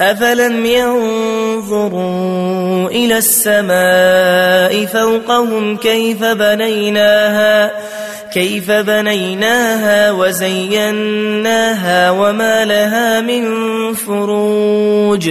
أفلم ينظروا إلى السماء فوقهم كيف بنيناها كيف بنيناها وزيناها وما لها من فروج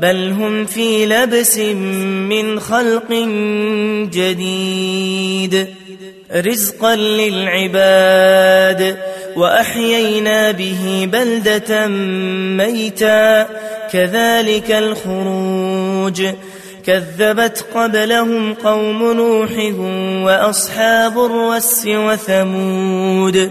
بل هم في لبس من خلق جديد. رزقا للعباد وأحيينا به بلدة ميتا. كذلك الخروج. كذبت قبلهم قوم نوح وأصحاب الرس وثمود.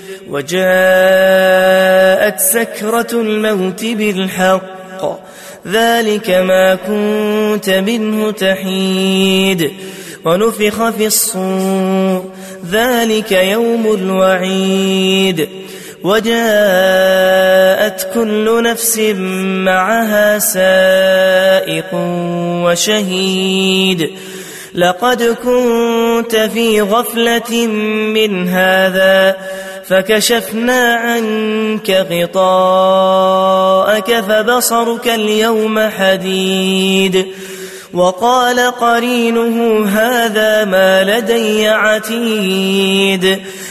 وجاءت سكرة الموت بالحق. ذلك ما كنت منه تحيد. ونفخ في الصور. ذلك يوم الوعيد. وجاءت كل نفس معها سائق وشهيد. لقد كنت في غفلة من هذا. فكشفنا عنك غطاءك فبصرك اليوم حديد. وقال قرينه هذا ما لدي عتيد.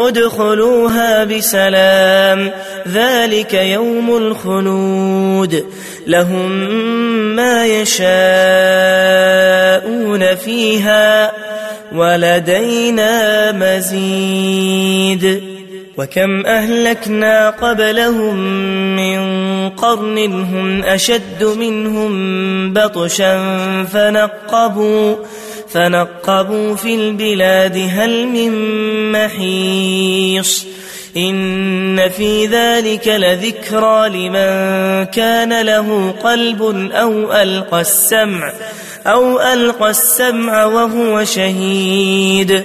ادخلوها بسلام. ذلك يوم الخلود. لهم ما يشاءون فيها ولدينا مزيد. وكم أهلكنا قبلهم من قرن هم أشد منهم بطشا فنقبوا فنقبوا في البلاد هل من محيص إن في ذلك لذكرى لمن كان له قلب أو ألقى السمع أو ألقى السمع وهو شهيد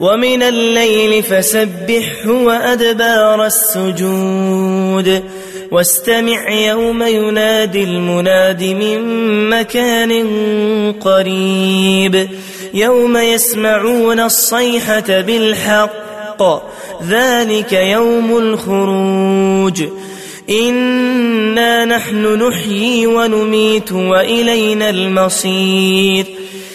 ومن الليل فسبحه وأدبار السجود. واستمع يوم ينادي المناد من مكان قريب. يوم يسمعون الصيحة بالحق. ذلك يوم الخروج. إنا نحن نحيي ونميت وإلينا المصير.